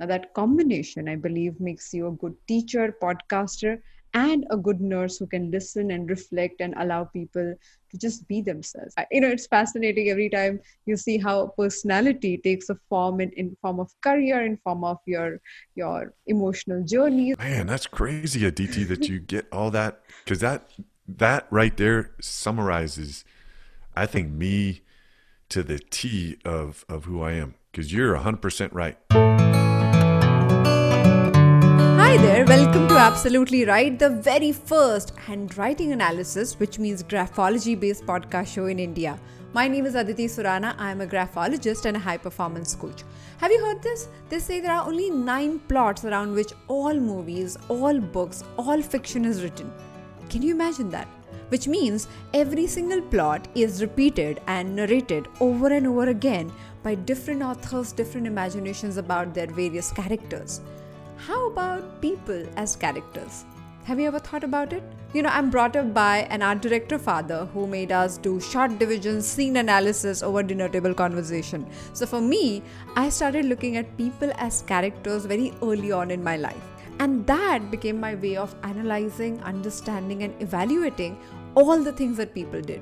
Now, that combination, I believe, makes you a good teacher, podcaster, and a good nurse who can listen and reflect and allow people to just be themselves. You know it's fascinating every time you see how personality takes a form in, in form of career in form of your your emotional journey. Man that's crazy aditi that you get all that because that that right there summarizes i think me to the t of of who i am because you're 100% right Hi there, welcome to Absolutely Write, the very first handwriting analysis, which means graphology based podcast show in India. My name is Aditi Surana. I am a graphologist and a high performance coach. Have you heard this? They say there are only nine plots around which all movies, all books, all fiction is written. Can you imagine that? Which means every single plot is repeated and narrated over and over again by different authors, different imaginations about their various characters. How about people as characters? Have you ever thought about it? You know, I'm brought up by an art director father who made us do shot division, scene analysis over dinner table conversation. So for me, I started looking at people as characters very early on in my life. And that became my way of analyzing, understanding, and evaluating all the things that people did.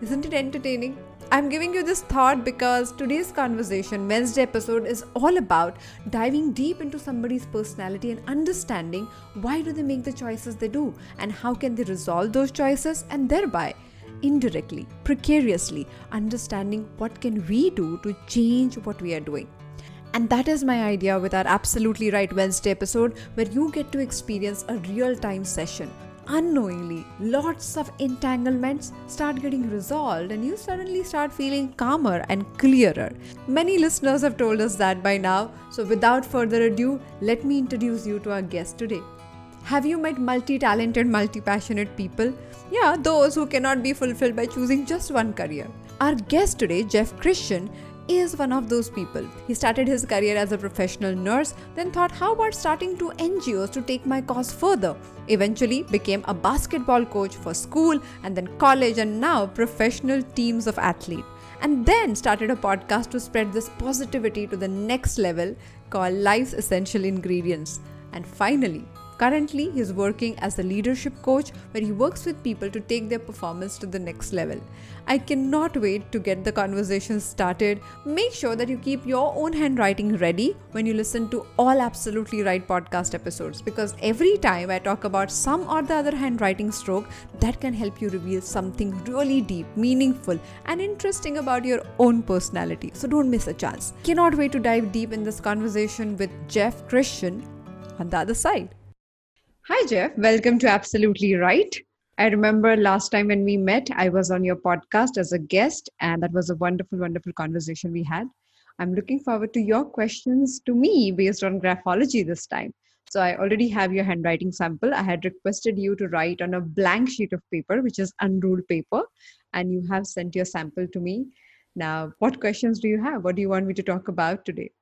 Isn't it entertaining? I'm giving you this thought because today's conversation, Wednesday episode, is all about diving deep into somebody's personality and understanding why do they make the choices they do and how can they resolve those choices and thereby indirectly, precariously understanding what can we do to change what we are doing. And that is my idea with our Absolutely Write Wednesday episode, where you get to experience a real time session unknowingly lots of entanglements start getting resolved and you suddenly start feeling calmer and clearer. Many listeners have told us that by now, so without further ado, let me introduce you to our guest today. Have you met multi talented, multi passionate people? Yeah, those who cannot be fulfilled by choosing just one career. Our guest today, Jeff Christian, is one of those people. He started his career as a professional nurse, then thought, how about starting two NGOs to take my cause further? Eventually became a basketball coach for school and then college and now professional teams of athletes. And then started a podcast to spread this positivity to the next level called Life's Essential Ingredients. And finally, Currently, he's working as a leadership coach where he works with people to take their performance to the next level. I cannot wait to get the conversation started. Make sure that you keep your own handwriting ready when you listen to all Absolutely Write podcast episodes because every time I talk about some or the other handwriting stroke, that can help you reveal something really deep, meaningful, and interesting about your own personality. So don't miss a chance. Cannot wait to dive deep in this conversation with Jeff Christian on the other side. Hi, Jeff. Welcome to Absolutely Write. I remember last time when we met, I was on your podcast as a guest, and that was a wonderful, wonderful conversation we had. I'm looking forward to your questions to me based on graphology this time. So I already have your handwriting sample. I had requested you to write on a blank sheet of paper, which is unruled paper, and you have sent your sample to me. Now, what questions do you have? What do you want me to talk about today?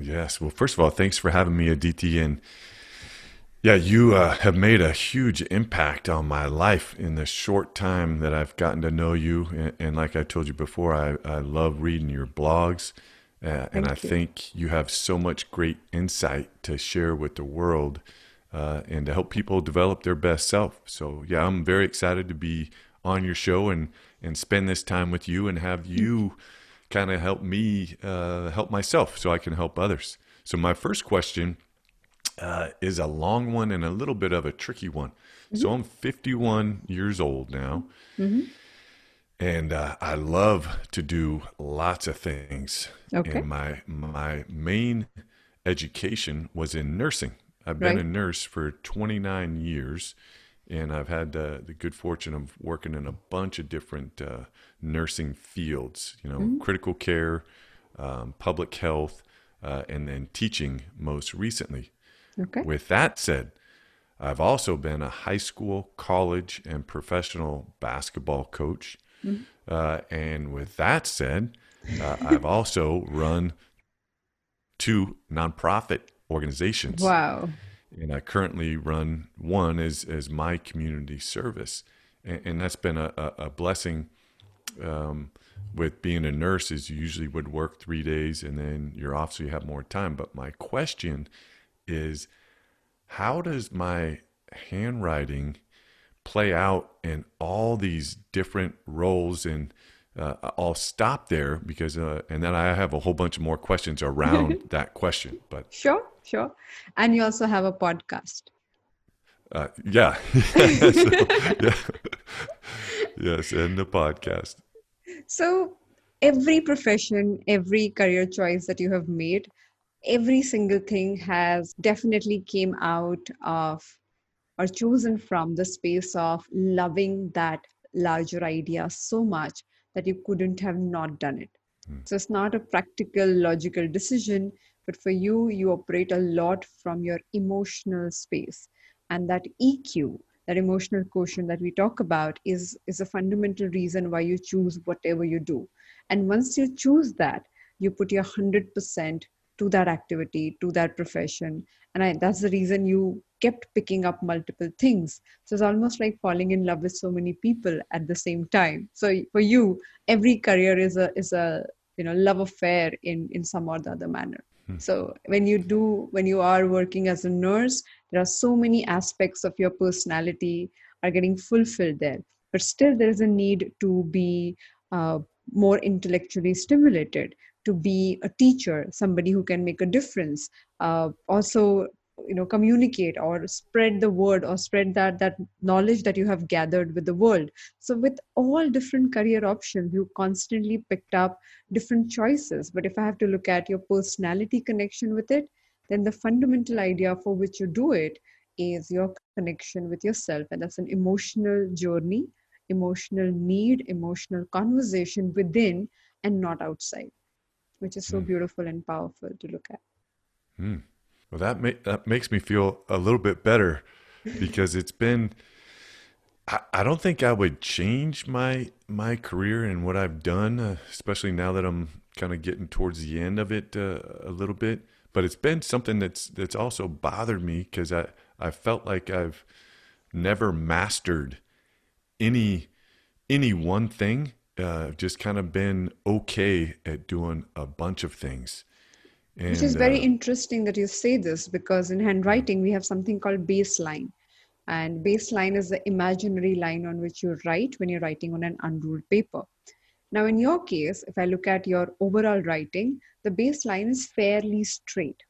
Yes. Well, first of all, thanks for having me, Aditi. And yeah, you uh, have made a huge impact on my life in the short time that I've gotten to know you. And, and like I told you before, I, I love reading your blogs. Uh, and I you. think you have so much great insight to share with the world uh, and to help people develop their best self. So, yeah, I'm very excited to be on your show and, and spend this time with you and have you kind of help me uh, help myself so I can help others. So, my first question uh, is a long one and a little bit of a tricky one. Mm-hmm. So I'm 51 years old now. Mm-hmm. And uh, I love to do lots of things. Okay. And my my main education was in nursing. I've been right. a nurse for 29 years, and I've had uh, the good fortune of working in a bunch of different uh, nursing fields. You know, mm-hmm. critical care, um, public health, uh, and then teaching most recently. Okay. With that said, I've also been a high school, college, and professional basketball coach. Mm-hmm. Uh, and with that said, uh, I've also run two nonprofit organizations. Wow. And I currently run one as, as my community service. And, and that's been a, a, a blessing um, with being a nurse is you usually would work three days and then you're off so you have more time. But my question is how does my handwriting play out in all these different roles and uh, I'll stop there because, uh, and then I have a whole bunch of more questions around that question. But sure, sure, and you also have a podcast. Uh, yeah. so, yeah. yes, and the podcast. So, every profession, every career choice that you have made, every single thing has definitely came out of or chosen from the space of loving that larger idea so much that you couldn't have not done it. Mm. So it's not a practical, logical decision, but for you, you operate a lot from your emotional space. And that EQ, that emotional quotient that we talk about, is, is a fundamental reason why you choose whatever you do. And once you choose that, you put your 100% to that activity, to that profession. And I, that's the reason you kept picking up multiple things. So it's almost like falling in love with so many people at the same time. So for you, every career is a is a you know love affair in in some or the other manner. Hmm. So when you do when you are working as a nurse, there are so many aspects of your personality are getting fulfilled there. But still, there is a need to be uh, more intellectually stimulated to be a teacher somebody who can make a difference uh, also you know communicate or spread the word or spread that that knowledge that you have gathered with the world. So with all different career options you constantly picked up different choices. But if i have to look at your personality connection with it then the fundamental idea for which you do it is your connection with yourself. And that's an emotional journey emotional need emotional conversation within and not outside which is so mm. beautiful and powerful to look at mm. Well, that ma- that makes me feel a little bit better because it's been. I, I don't think I would change my my career and what I've done, uh, especially now that I'm kind of getting towards the end of it uh, a little bit. But it's been something that's that's also bothered me because I I felt like I've never mastered any any one thing. Uh, just kind of been okay at doing a bunch of things. And, Which is very uh, interesting that you say this because in handwriting we have something called baseline. And baseline is the imaginary line on which you write when you're writing on an unruled paper. Now, in your case, if I look at your overall writing, the baseline is fairly straight.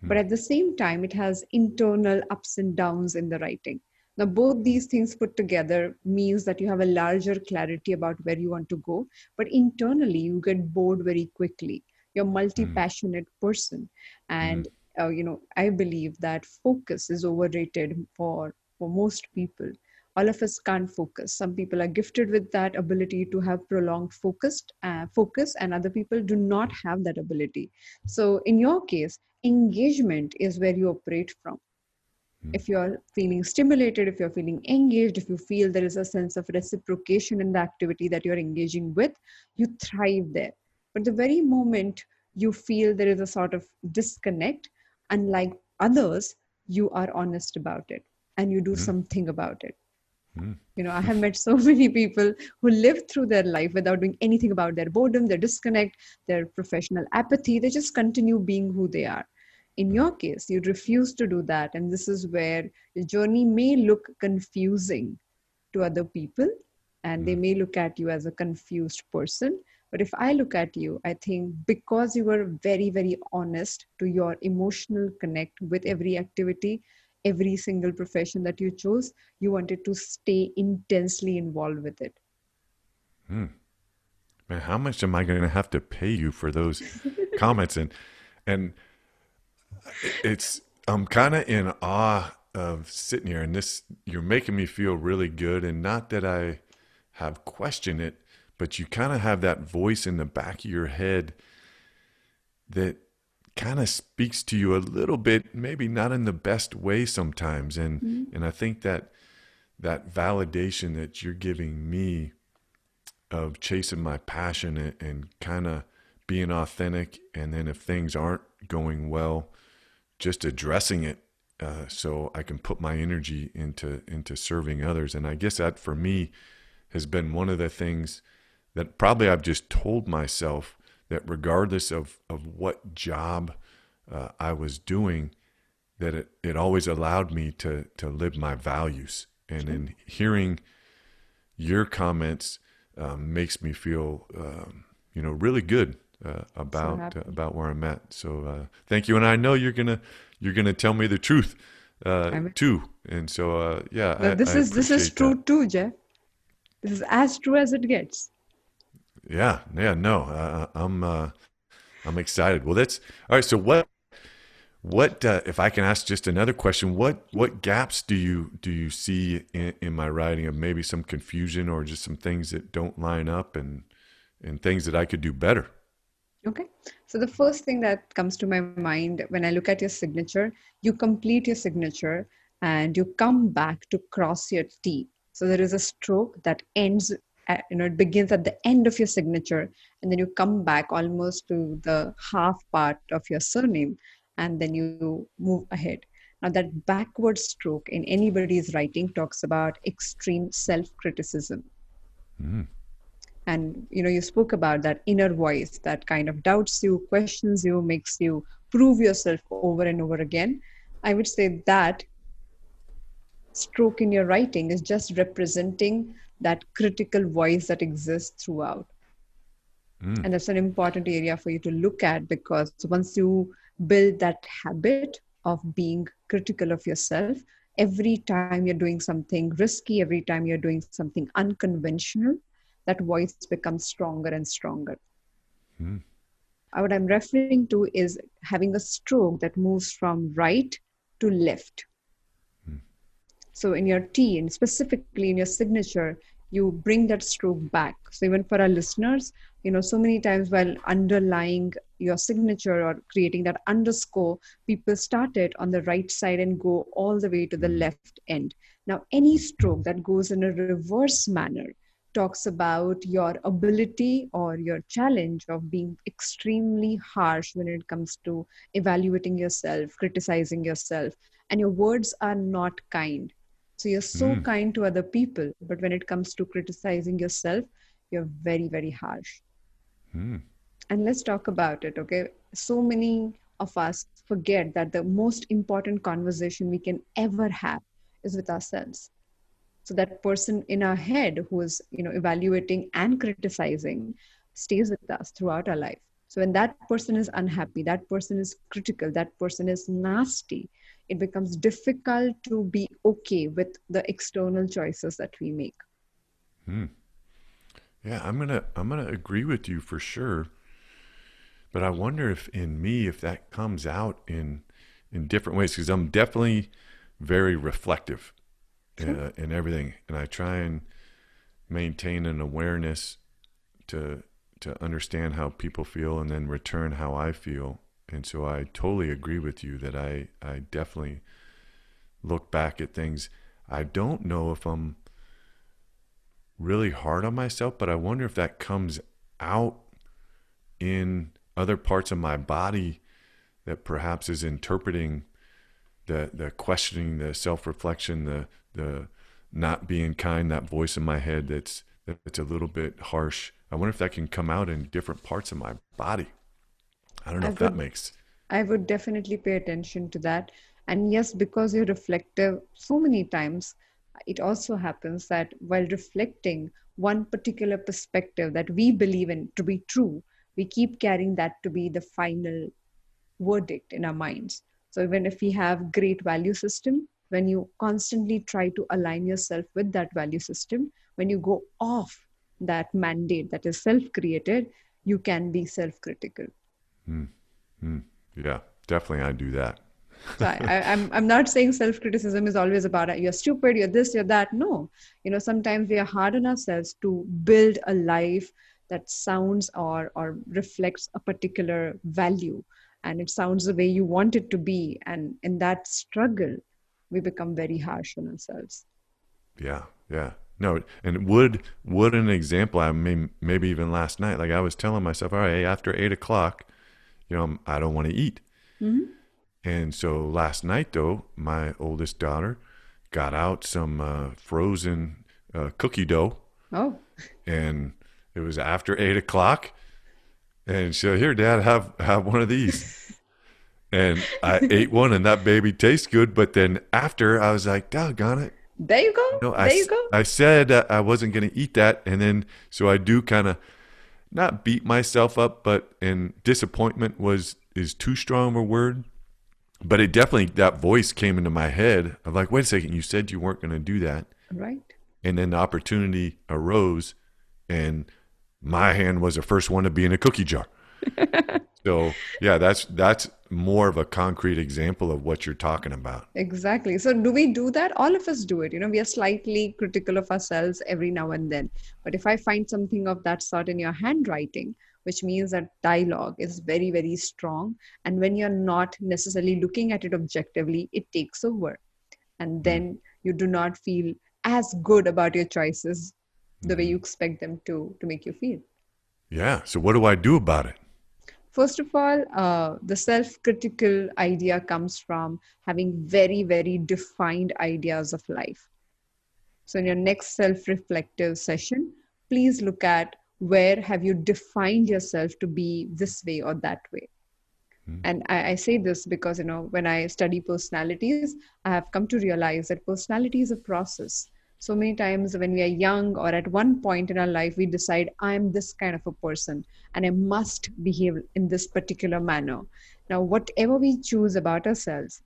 Hmm. But at the same time, it has internal ups and downs in the writing. Now, both these things put together means that you have a larger clarity about where you want to go, but internally you get bored very quickly you're a multi-passionate mm. person and mm. uh, you know i believe that focus is overrated for for most people all of us can't focus some people are gifted with that ability to have prolonged focused uh, focus and other people do not have that ability so in your case engagement is where you operate from. If you're feeling stimulated if you're feeling engaged if you feel there is a sense of reciprocation in the activity that you're engaging with you thrive there but the very moment you feel there is a sort of disconnect, unlike others, you are honest about it and you do mm. something about it. Mm. You know, I have met so many people who live through their life without doing anything about their boredom, their disconnect, their professional apathy. They just continue being who they are. In your case, you refuse to do that. And this is where your journey may look confusing to other people and they mm. may look at you as a confused person but if I look at you, I think because you were very, very honest to your emotional connect with every activity, every single profession that you chose, you wanted to stay intensely involved with it. Hmm. Man, how much am I going to have to pay you for those comments? And and it's I'm kind of in awe of sitting here, and this you're making me feel really good. And not that I have questioned it, but you kind of have that voice in the back of your head that kind of speaks to you a little bit maybe not in the best way sometimes and mm-hmm. and I think that that validation that you're giving me of chasing my passion and, and kind of being authentic and then if things aren't going well just addressing it uh, so I can put my energy into into serving others. And I guess that for me has been one of the things that probably I've just told myself that regardless of, of what job uh, I was doing, that it, it always allowed me to, to live my values. And in hearing your comments um, makes me feel, um, you know, really good uh, about So uh, about where I'm at. So uh, thank you, and I know you're gonna you're gonna tell me the truth uh, too. And so uh, yeah, Well, I- this I is this is true that. too, Jeff. This is as true as it gets. Yeah, yeah, no, uh, I'm uh, I'm excited. Well, that's all right. So what what uh, if I can ask just another question? What what gaps do you do you see in, in my writing of maybe some confusion or just some things that don't line up and and things that I could do better? Okay. So the first thing that comes to my mind when I look at your signature, you complete your signature and you come back to cross your T. So there is a stroke that ends, at, you know, it begins at the end of your signature, and then you come back almost to the half part of your surname, and then you move ahead. Now that backward stroke in anybody's writing talks about extreme self-criticism hmm. And you know you spoke about that inner voice that kind of doubts you questions you makes you prove yourself over and over again. I would say that stroke in your writing is just representing that critical voice that exists throughout. Mm. And that's an important area for you to look at because once you build that habit of being critical of yourself every time you're doing something risky every time you're doing something unconventional that voice becomes stronger and stronger Hmm. Uh, what i'm referring to is having a stroke that moves from right to left so in your T and specifically in your signature, you bring that stroke back. So even for our listeners, you know, so many times while underlying your signature or creating that underscore, people start it on the right side and go all the way to the left end. Now, any stroke that goes in a reverse manner talks about your ability or your challenge of being extremely harsh when it comes to evaluating yourself, criticizing yourself, and your words are not kind. So you're so Mm. kind to other people, but when it comes to criticizing yourself, you're very, very harsh. Hmm. And let's talk about it, okay? So many of us forget that the most important conversation we can ever have is with ourselves. So that person in our head who is, you know, evaluating and criticizing stays with us throughout our life. So when that person is unhappy, that person is critical, that person is nasty, it becomes difficult to be okay with the external choices that we make. hmm. Yeah, I'm gonna I'm gonna agree with you for sure. But I wonder if in me if that comes out in in different ways because I'm definitely very reflective uh, in everything, and I try and maintain an awareness to to understand how people feel and then return how I feel. And so I totally agree with you that I I definitely look back at things. I don't know if I'm really hard on myself, but I wonder if that comes out in other parts of my body that perhaps is interpreting the the questioning, the self reflection, the the not being kind, that voice in my head that's that's a little bit harsh. I wonder if that can come out in different parts of my body. I don't know I if that makes I would definitely pay attention to that. And yes, because you're reflective so many times, it also happens that while reflecting one particular perspective that we believe in to be true, we keep carrying that to be the final verdict in our minds. So even if we have great value system, when you constantly try to align yourself with that value system, when you go off that mandate that is self-created, you can be self-critical. Hmm. Hmm. yeah, definitely I do that. so I, I, I'm I'm not saying self criticism is always about you're stupid, you're this, you're that. No, you know sometimes we are hard on ourselves to build a life that sounds or or reflects a particular value, and it sounds the way you want it to be. And in that struggle, we become very harsh on ourselves. Yeah, yeah. No, and would would an example? I mean, maybe even last night, like I was telling myself, all right, after eight o'clock, you know, I don't want to eat. And so last night, though, my oldest daughter got out some uh, frozen uh, cookie dough Oh, and it was after eight o'clock, and she said, "Here, Dad, have have one of these." and I ate one, and that baby tastes good. But then after, I was like, "Doggone it!" There you go. There I, you go. I said I wasn't going to eat that, and then so I do kind of not beat myself up, but and disappointment was is too strong a word. But it definitely that voice came into my head of like, wait a second, you said you weren't going to do that, right. and then the opportunity arose, and my hand was the first one to be in a cookie jar. So yeah, that's that's more of a concrete example of what you're talking about. Exactly. So, do we do that? All of us do it. You know, we are slightly critical of ourselves every now and then. But if I find something of that sort in your handwriting, which means that dialogue is very, very strong. And when you're not necessarily looking at it objectively, it takes over. And hmm. then you do not feel as good about your choices the way hmm. you expect them to to make you feel. Yeah. So what do I do about it? First of all, uh, the self critical idea comes from having very, very defined ideas of life. So, in your next self reflective session, please look at where have you defined yourself to be this way or that way. And I, I say this because, you know, when I study personalities, I have come to realize that personality is a process so many times when we are young or at one point in our life we decide i'm this kind of a person and i must behave in this particular manner. Now whatever we choose about ourselves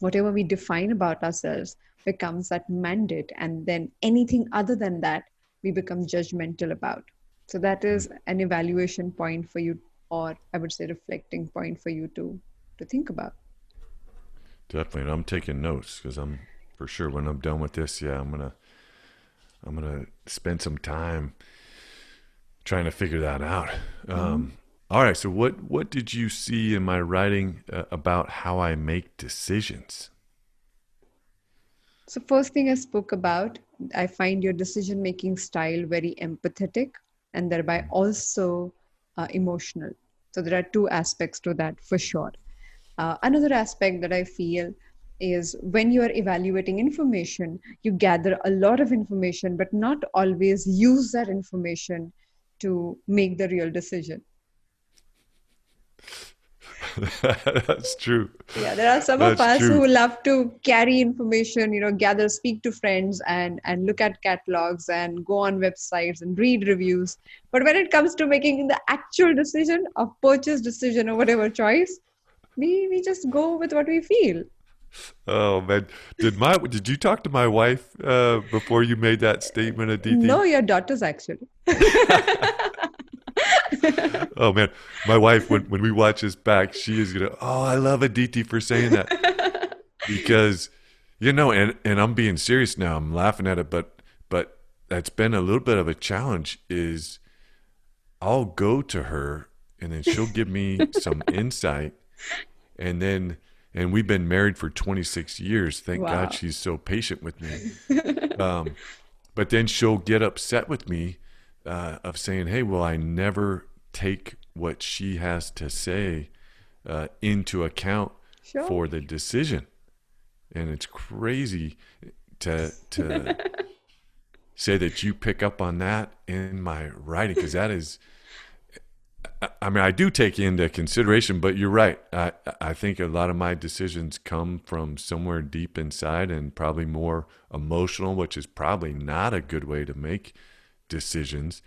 whatever we define about ourselves becomes that mandate and then anything other than that we become judgmental about. So that is hmm. an evaluation point for you or i would say reflecting point for you to to think about. Definitely. And I'm taking notes because I'm for sure when I'm done with this, yeah, I'm gonna I'm gonna spend some time trying to figure that out. Um, all right. So what what did you see in my writing uh, about how I make decisions? So, first thing I spoke about, I find your decision making style very empathetic and thereby also uh, emotional. So, there are two aspects to that for sure. Uh, another aspect that I feel is when you are evaluating information, you gather a lot of information, but not always use that information to make the real decision. That's true. yeah there are some of us true. who love to carry information you know gather speak to friends and and look at catalogs and go on websites and read reviews but when it comes to making the actual decision of purchase decision or whatever choice we we just go with what we feel Oh man, did my did you talk to my wife uh, before you made that statement, Aditi? no your daughters actually Oh man, my wife when when we watch this back, she is gonna. Oh, I love Aditi for saying that because you know, and and I'm being serious now. I'm laughing at it, but but that's been a little bit of a challenge. Is I'll go to her and then she'll give me some insight, and then and we've been married for 26 years. Thank Wow. God she's so patient with me. um, but then she'll get upset with me uh, of saying, "Hey, well, I never take what she has to say uh, into account Sure. for the decision," and it's crazy to to say that you pick up on that in my writing because that is. I- mean, I do take into consideration, but you're right. I I think a lot of my decisions come from somewhere deep inside and probably more emotional, which is probably not a good way to make decisions.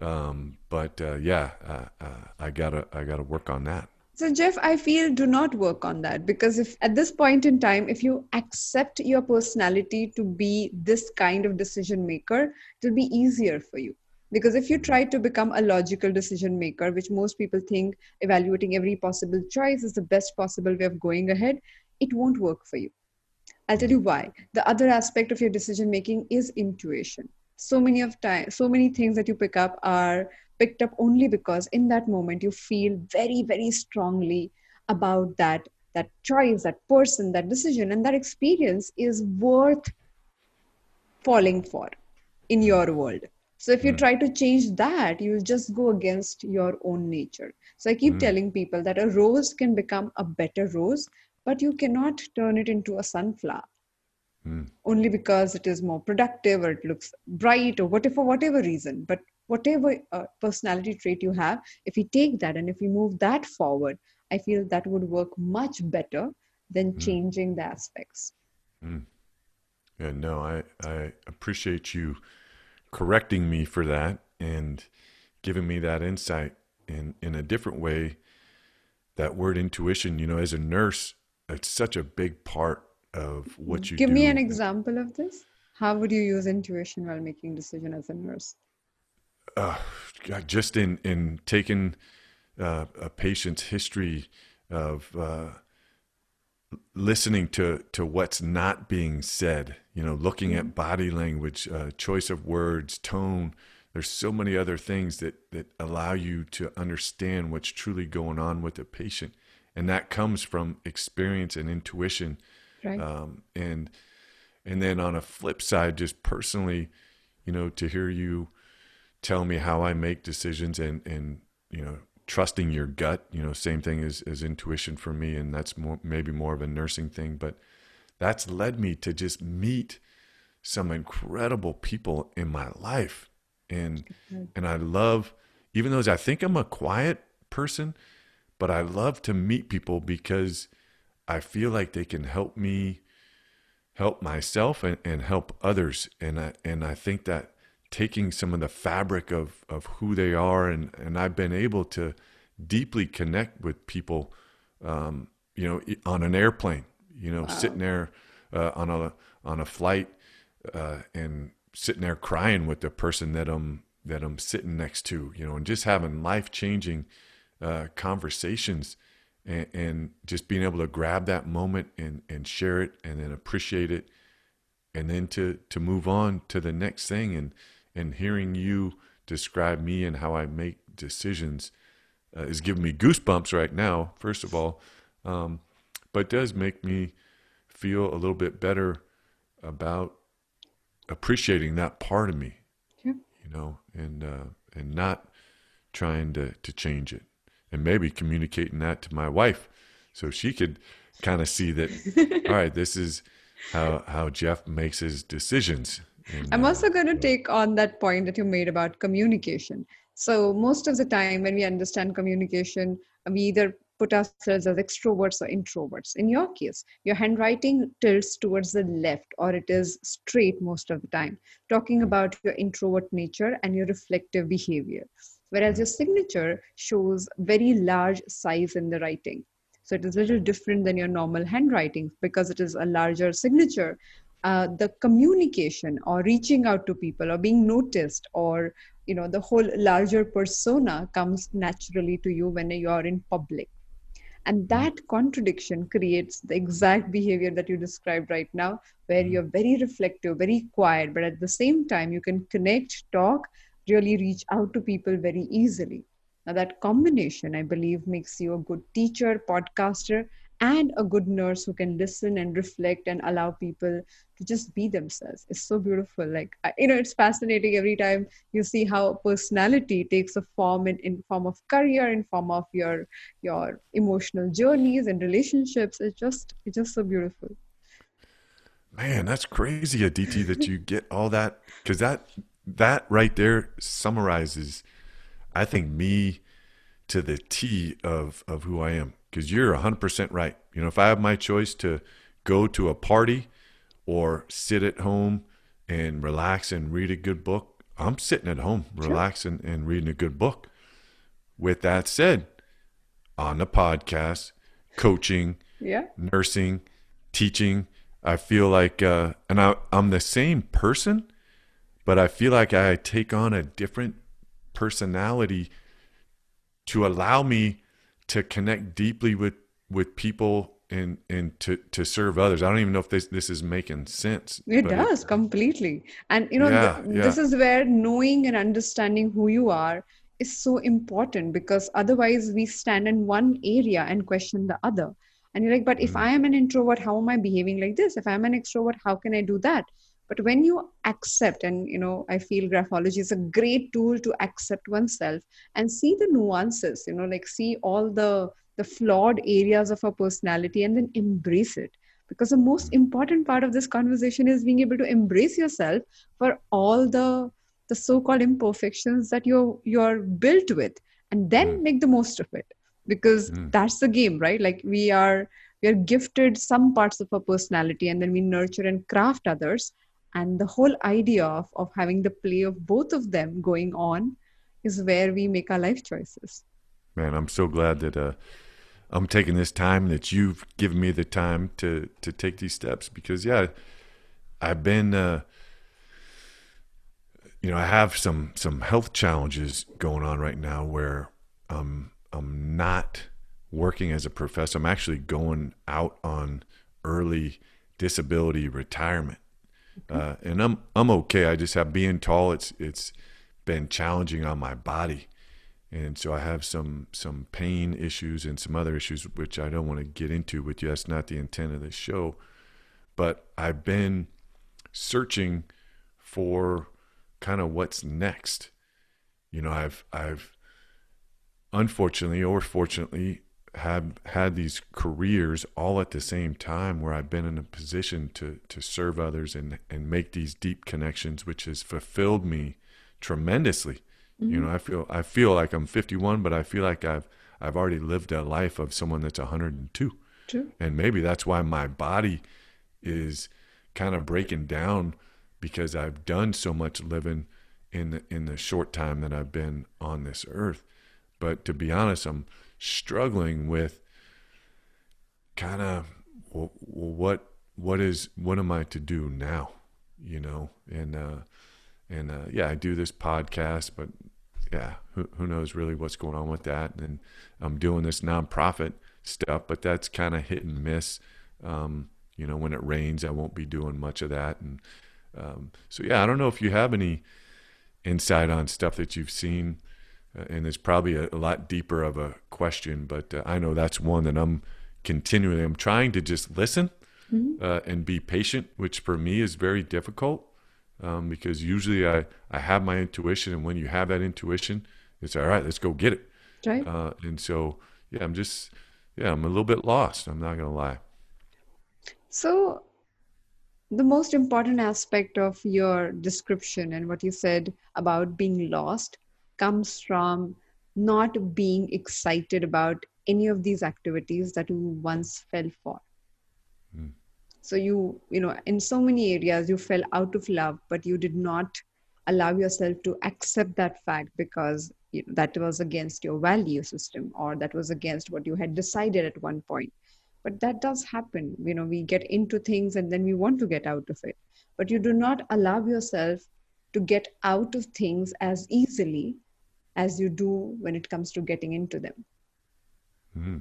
Um, but uh, yeah, uh, uh, I gotta I gotta work on that. So, Jeff, I feel do not work on that because if at this point in time, if you accept your personality to be this kind of decision maker, it will be easier for you. Because if you try to become a logical decision maker, which most people think evaluating every possible choice is the best possible way of going ahead, it won't work for you. I'll tell you why. The other aspect of your decision making is intuition. So many of time, so many things that you pick up are picked up only because in that moment you feel very, very strongly about that that choice, that person, that decision, and that experience is worth falling for in your world. So if you try to change that, you will just go against your own nature. So I keep telling people that a rose can become a better rose, but you cannot turn it into a sunflower only because it is more productive or it looks bright or whatever, for whatever reason. But whatever uh, personality trait you have if we take that and if we move that forward i feel that would work much better than mm. changing the aspects mm. yeah no i i appreciate you correcting me for that and giving me that insight in in a different way that word intuition you know as a nurse it's such a big part of what you do. give do. me an example of this how would you use intuition while making decision as a nurse uh, just in in taking uh, a patient's history of uh, listening to to what's not being said you know looking mm-hmm. at body language uh, choice of words tone there's so many other things that that allow you to understand what's truly going on with the patient and that comes from experience and intuition right. um, and and then on a flip side just personally you know to hear you tell me how i make decisions and and you know trusting your gut you know same thing as, as intuition for me and that's more maybe more of a nursing thing but that's led me to just meet some incredible people in my life and mm-hmm. and I love even though I think I'm a quiet person, but I love to meet people because I feel like they can help me help myself and, and help others and I and I think that taking some of the fabric of of who they are and and I've been able to deeply connect with people um, you know on an airplane you know wow. sitting there uh, on a on a flight uh, and sitting there crying with the person that I'm that I'm sitting next to, you know, and just having life changing uh, conversations and, and, just being able to grab that moment and, and share it and then appreciate it and then to to move on to the next thing and and hearing you describe me and how I make decisions uh, is giving me goosebumps right now. First of all, um, but does make me feel a little bit better about appreciating that part of me, you know, and uh, and not trying to to change it, and maybe communicating that to my wife, so she could kind of see that. all right, this is how how Jeff makes his decisions. I'm also going to take on that point that you made about communication. So most of the time, when we understand communication, we either put ourselves as extroverts or introverts. In your case, your handwriting tilts towards the left or it is straight most of the time, talking about your introvert nature and your reflective behavior. Whereas your signature shows very large size in the writing. So it is a little different than your normal handwriting because it is a larger signature. Uh, the communication or reaching out to people or being noticed or you know the whole larger persona comes naturally to you when you are in public and hmm. that contradiction creates the exact behavior that you described right now where hmm. you're very reflective very quiet but at the same time you can connect talk really reach out to people very easily now that combination i believe makes you a good teacher podcaster and a good nurse who can listen and reflect and allow people to just be themselves. It's so beautiful. Like you know it's fascinating every time you see how personality takes a form in, in form of career in form of your your emotional journeys and relationships. It's just it's just so beautiful. Man that's crazy aditi that you get all that because that that right there summarizes i think me to the t of of who i am because you're 100% right. You know, if I have my choice to go to a party or sit at home and relax and read a good book, I'm sitting at home, relaxing sure. and reading a good book. With that said, on the podcast, coaching, yeah. nursing, teaching, I feel like, uh, and I, I'm the same person, but I feel like I take on a different personality to allow me to connect deeply with with people and and to to serve others. I don't even know if this this is making sense. It does it, completely. And you know, yeah, the, yeah. this is where knowing and understanding who you are is so important because otherwise we stand in one area and question the other. And you're like, but if mm. I am an introvert, how am I behaving like this? If I'm an extrovert, how can I do that? But when you accept, and you know, I feel graphology is a great tool to accept oneself and see the nuances, you know, like see all the the flawed areas of our personality and then embrace it because the most important part of this conversation is being able to embrace yourself for all the the so-called imperfections that you're you're built with and then mm. make the most of it because mm. that's the game right like we are we are gifted some parts of our personality and then we nurture and craft others and the whole idea of, of having the play of both of them going on is where we make our life choices. Man i'm so glad that uh, i'm taking this time that you've given me the time to to take these steps because yeah i've been uh, you know i have some some health challenges going on right now where um, i'm not working as a professor. I'm actually going out on early disability retirement uh, and I'm I'm okay. I just have being tall. It's it's been challenging on my body, and so I have some some pain issues and some other issues which I don't want to get into with you. That's not the intent of this show, but I've been searching for kind of what's next. You know, I've I've unfortunately or fortunately have had these careers all at the same time where I've been in a position to to serve others and and make these deep connections which has fulfilled me tremendously. Mm-hmm. You know, I feel I feel like I'm 51 but I feel like I've I've already lived a life of someone that's 102. True. And maybe that's why my body is kind of breaking down because I've done so much living in the in the short time that I've been on this earth. But to be honest, I'm struggling with kind of well, what what is what am I to do now, you know, and uh, and uh, yeah, I do this podcast, but yeah, who who knows really what's going on with that, and I'm doing this nonprofit stuff, but that's kind of hit and miss. Um, you know, when it rains, I won't be doing much of that, and um, so yeah, I don't know if you have any insight on stuff that you've seen and it's probably a, a, lot deeper of a question, but uh, I know that's one that I'm continually. I'm trying to just listen mm-hmm. uh, and be patient, which for me is very difficult um, because usually I I have my intuition, and when you have that intuition, it's all right. Let's go get it. Right. Uh, and so yeah, I'm just yeah, I'm a little bit lost. I'm not gonna lie. So the most important aspect of your description and what you said about being lost comes from not being excited about any of these activities that you once fell for. Mm. so you you know in so many areas you fell out of love but you did not allow yourself to accept that fact because you know, that was against your value system or that was against what you had decided at one point. But that does happen. You know we get into things and then we want to get out of it. But you do not allow yourself to get out of things as easily as you do when it comes to getting into them. Mm-hmm.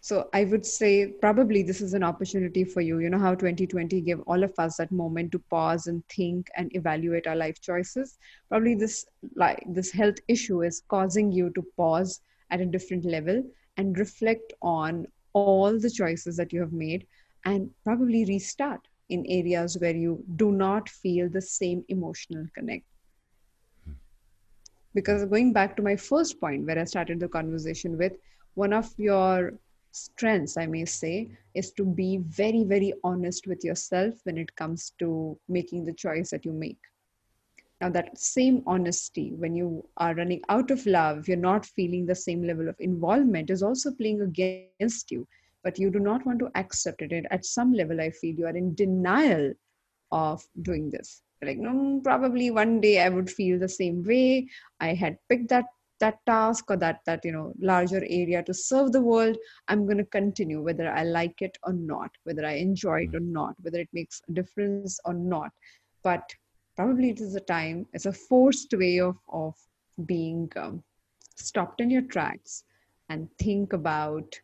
So I would say probably this is an opportunity for you. You know how 2020 gave all of us that moment to pause and think and evaluate our life choices. Probably this like this health issue is causing you to pause at a different level and reflect on all the choices that you have made and probably restart in areas where you do not feel the same emotional connect because going back to my first point where i started the conversation with one of your strengths i may say is to be very very honest with yourself when it comes to making the choice that you make. Now that same honesty when you are running out of love you're not feeling the same level of involvement is also playing against you. But you do not want to accept it. And at some level i feel you are in denial of doing this like no probably one day i would feel the same way. I had picked that that task or that that you know larger area to serve the world. I'm going to continue whether i like it or not whether i enjoy it or not whether it makes a difference or not. But probably it is a time it's a forced way of of being um, stopped in your tracks and think about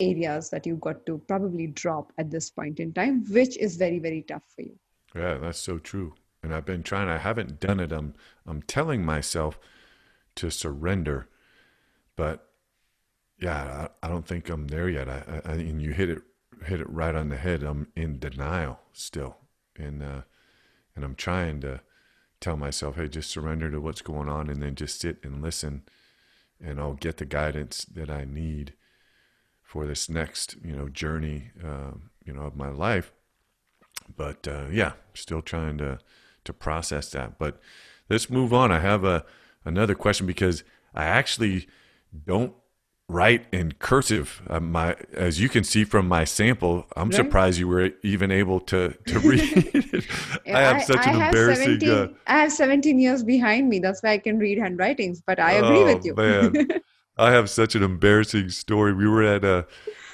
areas that you've got to probably drop at this point in time which is very very tough for you. Yeah, that's so true. And I've been trying. I haven't done it. I'm I'm telling myself to surrender, but yeah, I, I don't think I'm there yet. I, I, and you hit it hit it right on the head. I'm in denial still, and uh, and I'm trying to tell myself, hey, just surrender to what's going on, and then just sit and listen, and I'll get the guidance that I need for this next you know journey uh, you know of my life but uh, yeah, still trying to to process that. But let's move on. I have a another question because I actually don't write in cursive. Uh, my, as you can see from my sample, I'm right. surprised you were even able to to read. It. I have such I, an I embarrassing. 17, uh, I have 17 years behind me. That's why I can read handwritings. But I agree oh, with you. I have such an embarrassing story. We were at a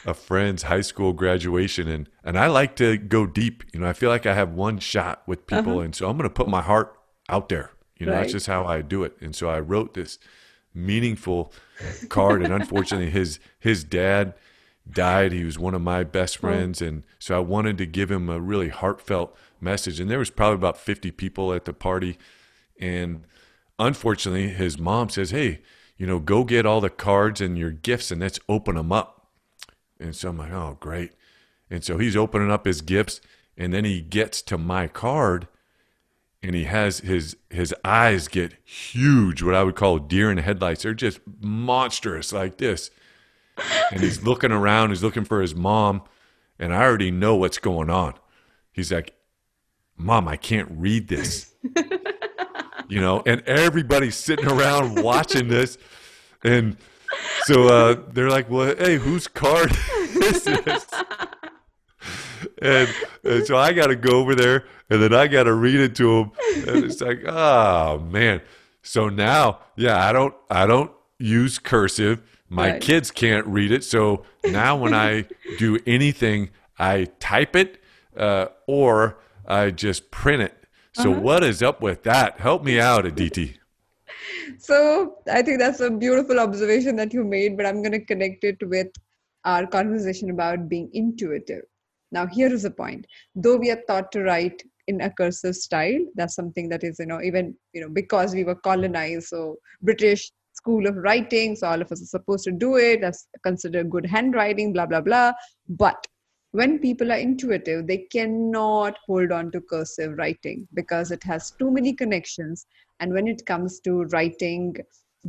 a friend's high school graduation, and and I like to go deep. You know, I feel like I have one shot with people, uh-huh. and so I'm going to put my heart out there. You know, right. that's just how I do it. And so I wrote this meaningful card, and unfortunately, his his dad died. He was one of my best friends, and so I wanted to give him a really heartfelt message. And there was probably about 50 people at the party, and unfortunately, his mom says, "Hey, you know, go get all the cards and your gifts, and let's open them up." And so I'm like, "Oh, great!" And so he's opening up his gifts, and then he gets to my card and he has his his eyes get huge, what I would call deer in headlights. They're just monstrous like this. And he's looking around, he's looking for his mom, and I already know what's going on. He's like, Mom, I can't read this. you know, and everybody's sitting around watching this. And so uh, they're like, Well, hey, whose card is this? and, and so I got to go over there and then I got to read it to him. And it's like, oh man. So now, yeah, I don't, I don't use cursive. My right. kids can't read it. So now when I do anything, I type it uh, or I just print it. So uh-huh. what is up with that? Help me out, Aditi. So I think that's a beautiful observation that you made, but I'm going to connect it with our conversation about being intuitive. Now, here is the point. Though we are taught to write in a cursive style, that's something that is, you know, even, you know, because we were colonized, so British school of writing, so all of us are supposed to do it, that's considered good handwriting, blah, blah, blah. But when people are intuitive, they cannot hold on to cursive writing because it has too many connections. And when it comes to writing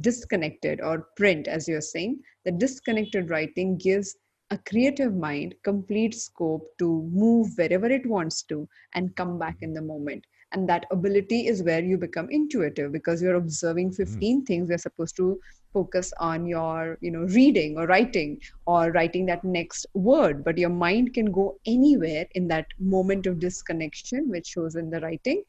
disconnected or print, as you're saying, the disconnected writing gives a creative mind complete scope to move wherever it wants to and come back in the moment and that ability is where you become intuitive because you're observing hmm. 15 mm. things you're supposed to focus on your you know reading or writing or writing that next word. But your mind can go anywhere in that moment of disconnection which shows in the writing.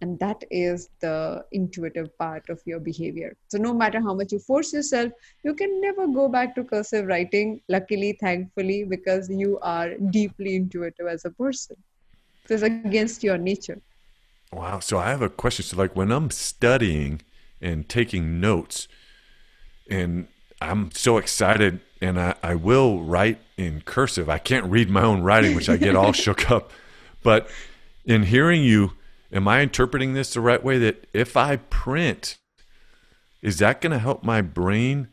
And that is the intuitive part of your behavior. So no matter how much you force yourself you can never go back to cursive writing luckily thankfully because you are deeply intuitive as a person. So it's against your nature. Wow. So i have a question. So like when i'm studying and taking notes and i'm so excited and I, I will write in cursive i can't read my own writing which i get all shook up but in hearing you am I interpreting this the right way that if I print, is that going to help my brain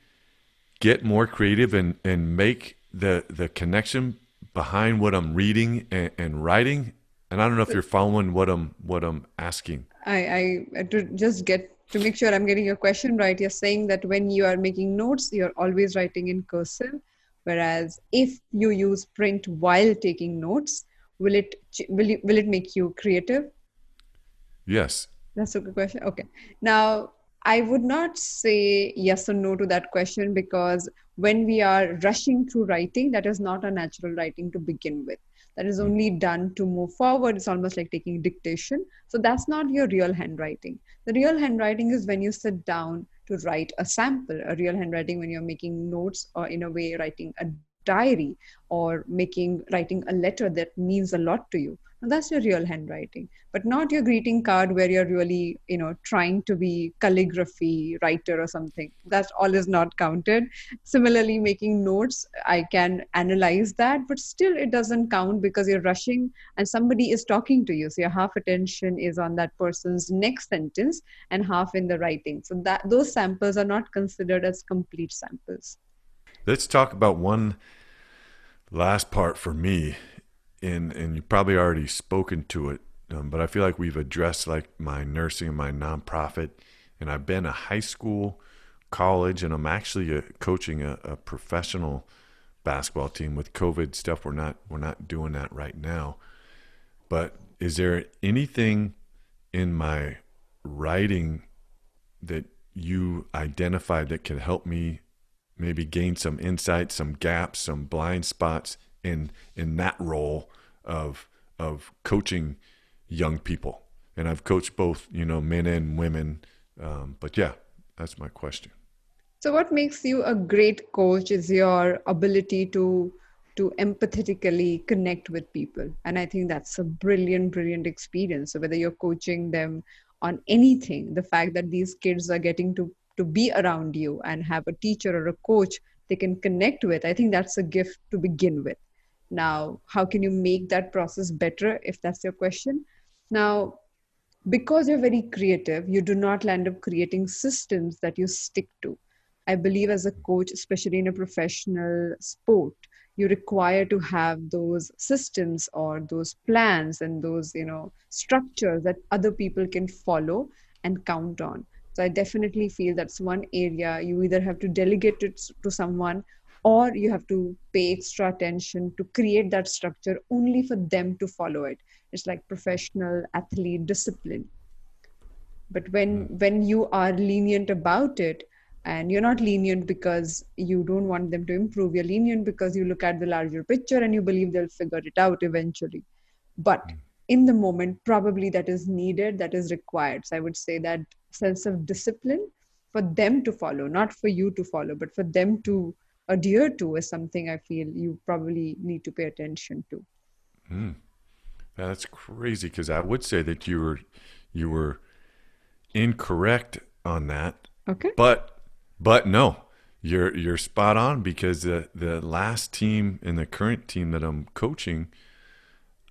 get more creative and, and make the, the connection behind what I'm reading and, and writing? And I don't know if you're following what I'm what I'm asking. I, I to just get to make sure I'm getting your question right. You're saying that when you are making notes, you're always writing in cursive, whereas if you use print while taking notes, will it will it, will it make you creative? Yes. That's a good question. Okay. Now, I would not say yes or no to that question because when we are rushing through writing, that is not a natural writing to begin with. That is hmm. only done to move forward. It's almost like taking dictation. So that's not your real handwriting. The real handwriting is when you sit down to write a sample, a real handwriting when you're making notes or in a way writing a diary or making writing a letter that means a lot to you that's your real handwriting but not your greeting card where you're really you know trying to be calligraphy writer or something. That's all is not counted. Similarly making notes i can analyze that but still it doesn't count because you're rushing and somebody is talking to you. So your half attention is on that person's next sentence and half in the writing. So that those samples are not considered as complete samples. Let's talk about one last part for me and and you probably already spoken to it, um, but I feel like we've addressed like my nursing and my nonprofit, and I've been a high school, college, and I'm actually a, uh, coaching a, a professional basketball team. With COVID stuff, we're not we're not doing that right now. But is there anything in my writing that you identified that can help me maybe gain some insight, some gaps, some blind spots in in that role of of coaching young people? And I've coached both, you know, men and women. Um, but yeah, that's my question. So, what makes you a great coach is your ability to to empathetically connect with people, and I think that's a brilliant, brilliant experience. So, whether you're coaching them on anything, the fact that these kids are getting to to be around you and have a teacher or a coach they can connect with, I think that's a gift to begin with. Now, how can you make that process better if that's your question? Now, because you're very creative, you do not end up creating systems that you stick to. I believe as a coach, especially in a professional sport, you require to have those systems or those plans and those, you know, structures that other people can follow and count on. So I definitely feel that's one area you either have to delegate it to someone or you have to pay extra attention to create that structure only for them to follow it it's like professional athlete discipline but when hmm. when you are lenient about it and you're not lenient because you don't want them to improve you're lenient because you look at the larger picture and you believe they'll figure it out eventually but hmm. in the moment probably that is needed that is required so i would say that sense of discipline for them to follow not for you to follow but for them to adhere to is something I feel you probably need to pay attention to. Mm. That's crazy because I would say that you were you were incorrect on that. Okay. But but no, you're you're spot on because the the last team and the current team that I'm coaching,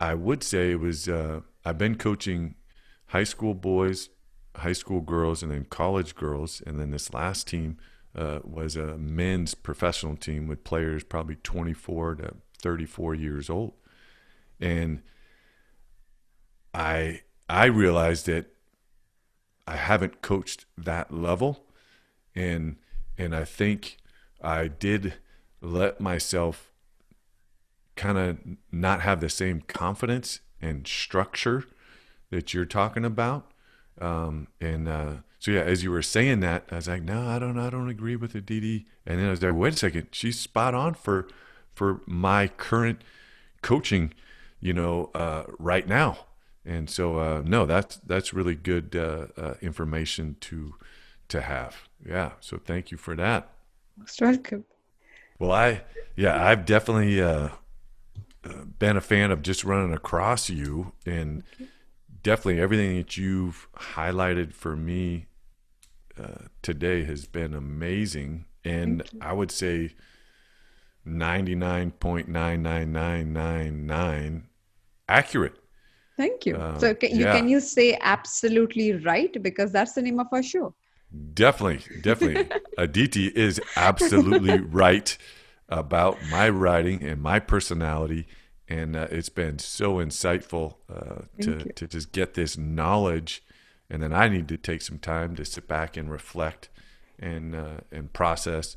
I would say it was uh, I've been coaching high school boys, high school girls, and then college girls, and then this last team uh, was a men's professional team with players probably 24 to 34 years old, and I I realized that I haven't coached that level, and and I think I did let myself kind of not have the same confidence and structure that you're talking about. Um, and uh, so yeah, as you were saying that, I was like, no, I don't, I don't agree with the DD. And then I was like, wait a second, she's spot on for for my current coaching, you know, uh, right now. And so uh, no, that's that's really good uh, uh, information to to have. Yeah. So thank you for that. Most welcome. Well, I yeah, I've definitely uh, been a fan of just running across you and definitely everything that you've highlighted for me uh, today has been amazing. And I would say 99.99999 accurate. Thank you. Uh, so can you, yeah. can you say Absolutely Write? Because that's the name of our show. Definitely, definitely. Aditi is absolutely right about my writing and my personality and uh, it's been so insightful uh, to to just get this knowledge, and then I need to take some time to sit back and reflect, and uh, and process,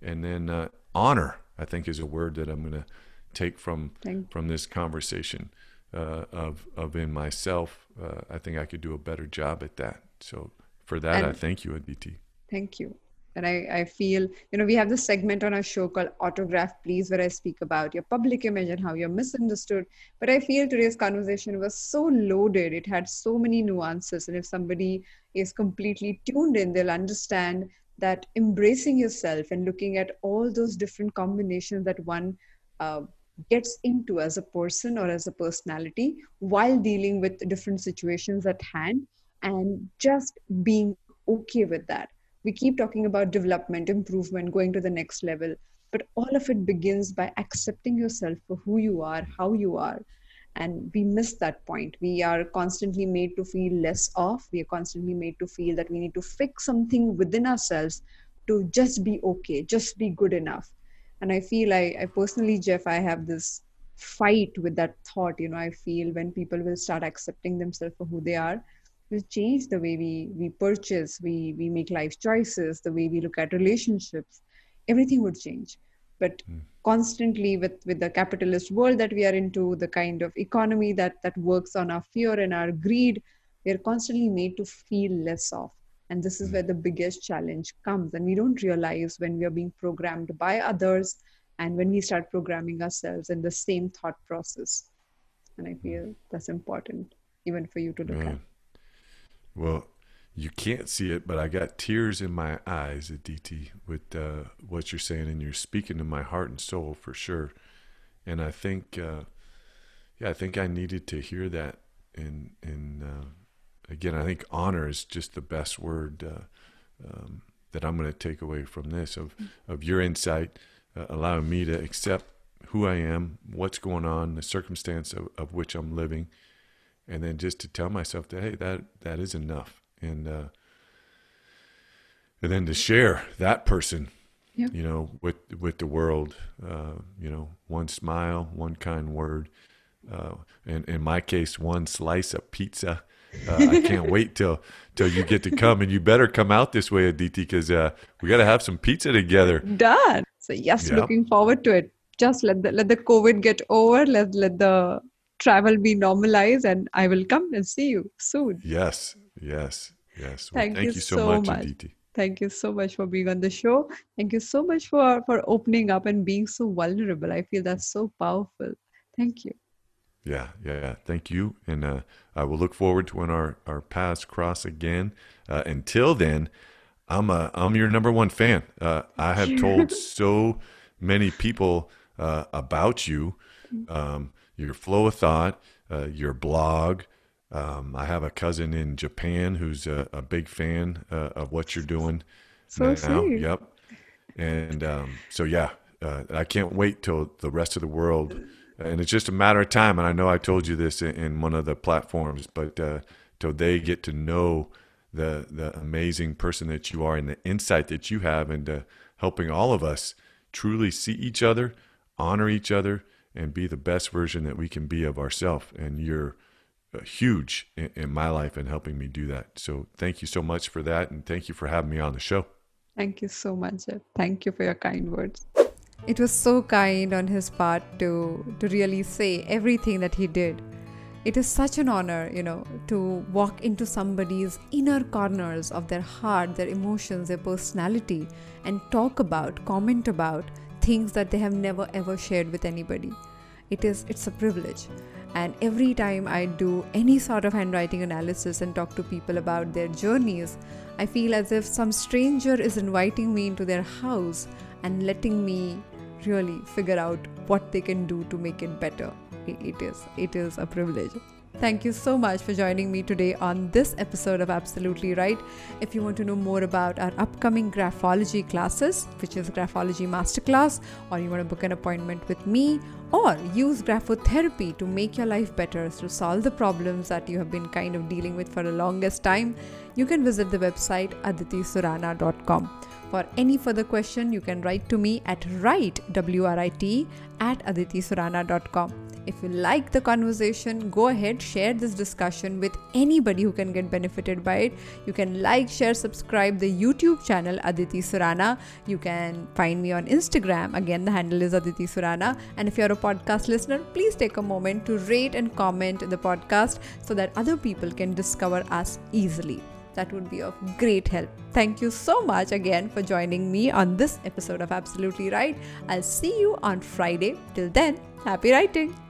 and then uh, honor. I think is a word that I'm going to take from from this conversation uh, of of in myself. Uh, I think I could do a better job at that. So for that, and I thank you, Aditi. Thank you and I, I feel you know we have this segment on our show called autograph please where i speak about your public image and how you're misunderstood. But i feel today's conversation was so loaded. It had so many nuances. And if somebody is completely tuned in they'll understand that embracing yourself and looking at all those different combinations that one uh, gets into as a person or as a personality while dealing with different situations at hand and just being okay with that we keep talking about development improvement going to the next level but all of it begins by accepting yourself for who you are how you are. And we miss that point. We are constantly made to feel less off. We are constantly made to feel that we need to fix something within ourselves to just be okay just be good enough. And i feel i, I personally jeff i have this fight with that thought. You know i feel when people will start accepting themselves for who they are will change the way we we purchase we we make life choices the way we look at relationships everything would change. But mm. constantly with with the capitalist world that we are into the kind of economy that that works on our fear and our greed we are constantly made to feel less of. And this is hmm. where the biggest challenge comes. And we don't realize when we are being programmed by others and when we start programming ourselves in the same thought process. And i hmm. feel that's important even for you to look Man. at well you can't see it, but I got tears in my eyes, Aditi, with uh, what you're saying, and you're speaking to my heart and soul for sure. And I think, uh, yeah, I think I needed to hear that. And and uh, again, I think honor is just the best word uh, um, that I'm going to take away from this of of your insight, uh, allowing me to accept who I am, what's going on, the circumstance of, of which I'm living, and then just to tell myself that hey, that that is enough and uh, and then to share that person, yeah. you know, with with the world, uh, you know, one smile, one kind word, uh, and in my case, one slice of pizza. Uh, I can't wait till till you get to come, and you better come out this way, Aditi, because uh, we got to have some pizza together. Done. So yes, yeah. looking forward to it. Just let the let the COVID get over. Let let the travel be normalized, and I will come and see you soon. Yes, Yes, yes. Well, thank, thank, you, you so, so, much, Aditi. Thank you so much for being on the show. Thank you so much for for opening up and being so vulnerable. I feel that's so powerful. Thank you. Yeah, yeah, yeah. Thank you, and uh, I will look forward to when our our paths cross again. Uh, until then, I'm a I'm your number one fan. Uh, I have told so many people uh, about you, um, your flow of thought, uh, your blog, um, I have a cousin in Japan who's a, a big fan uh, of what you're doing so now. Sweet. Yep. And um, so, yeah, uh, I can't wait till the rest of the world. And it's just a matter of time. And I know I told you this in, in one of the platforms, but uh, till they get to know the the amazing person that you are and the insight that you have into helping all of us truly see each other, honor each other, and be the best version that we can be of ourselves. And you're uh, huge in, in my life and helping me do that. So thank you so much for that. And thank you for having me on the show. Thank you so much. Thank you for your kind words. It was so kind on his part to to really say everything that he did. It is such an honor, you know, to walk into somebody's inner corners of their heart, their emotions, their personality, and talk about, comment about things that they have never ever shared with anybody. It is it's a privilege. And every time I do any sort of handwriting analysis and talk to people about their journeys, I feel as if some stranger is inviting me into their house and letting me really figure out what they can do to make it better. It is it is a privilege. Thank you so much for joining me today on this episode of Absolutely Write. If you want to know more about our upcoming graphology classes, which is Graphology Masterclass, or you want to book an appointment with me, or use graphotherapy to make your life better to solve the problems that you have been kind of dealing with for the longest time, you can visit the website aditisurana.com. For any further question, you can write to me at write, W-R-I-T, at aditisurana.com. If you like the conversation, go ahead, share this discussion with anybody who can get benefited by it. You can like, share, subscribe the YouTube channel Aditi Surana. You can find me on Instagram. Again, the handle is Aditi Surana. And if you're a podcast listener, please take a moment to rate and comment the podcast so that other people can discover us easily. That would be of great help. Thank you so much again for joining me on this episode of Absolutely Write. I'll see you on Friday. Till then, happy writing.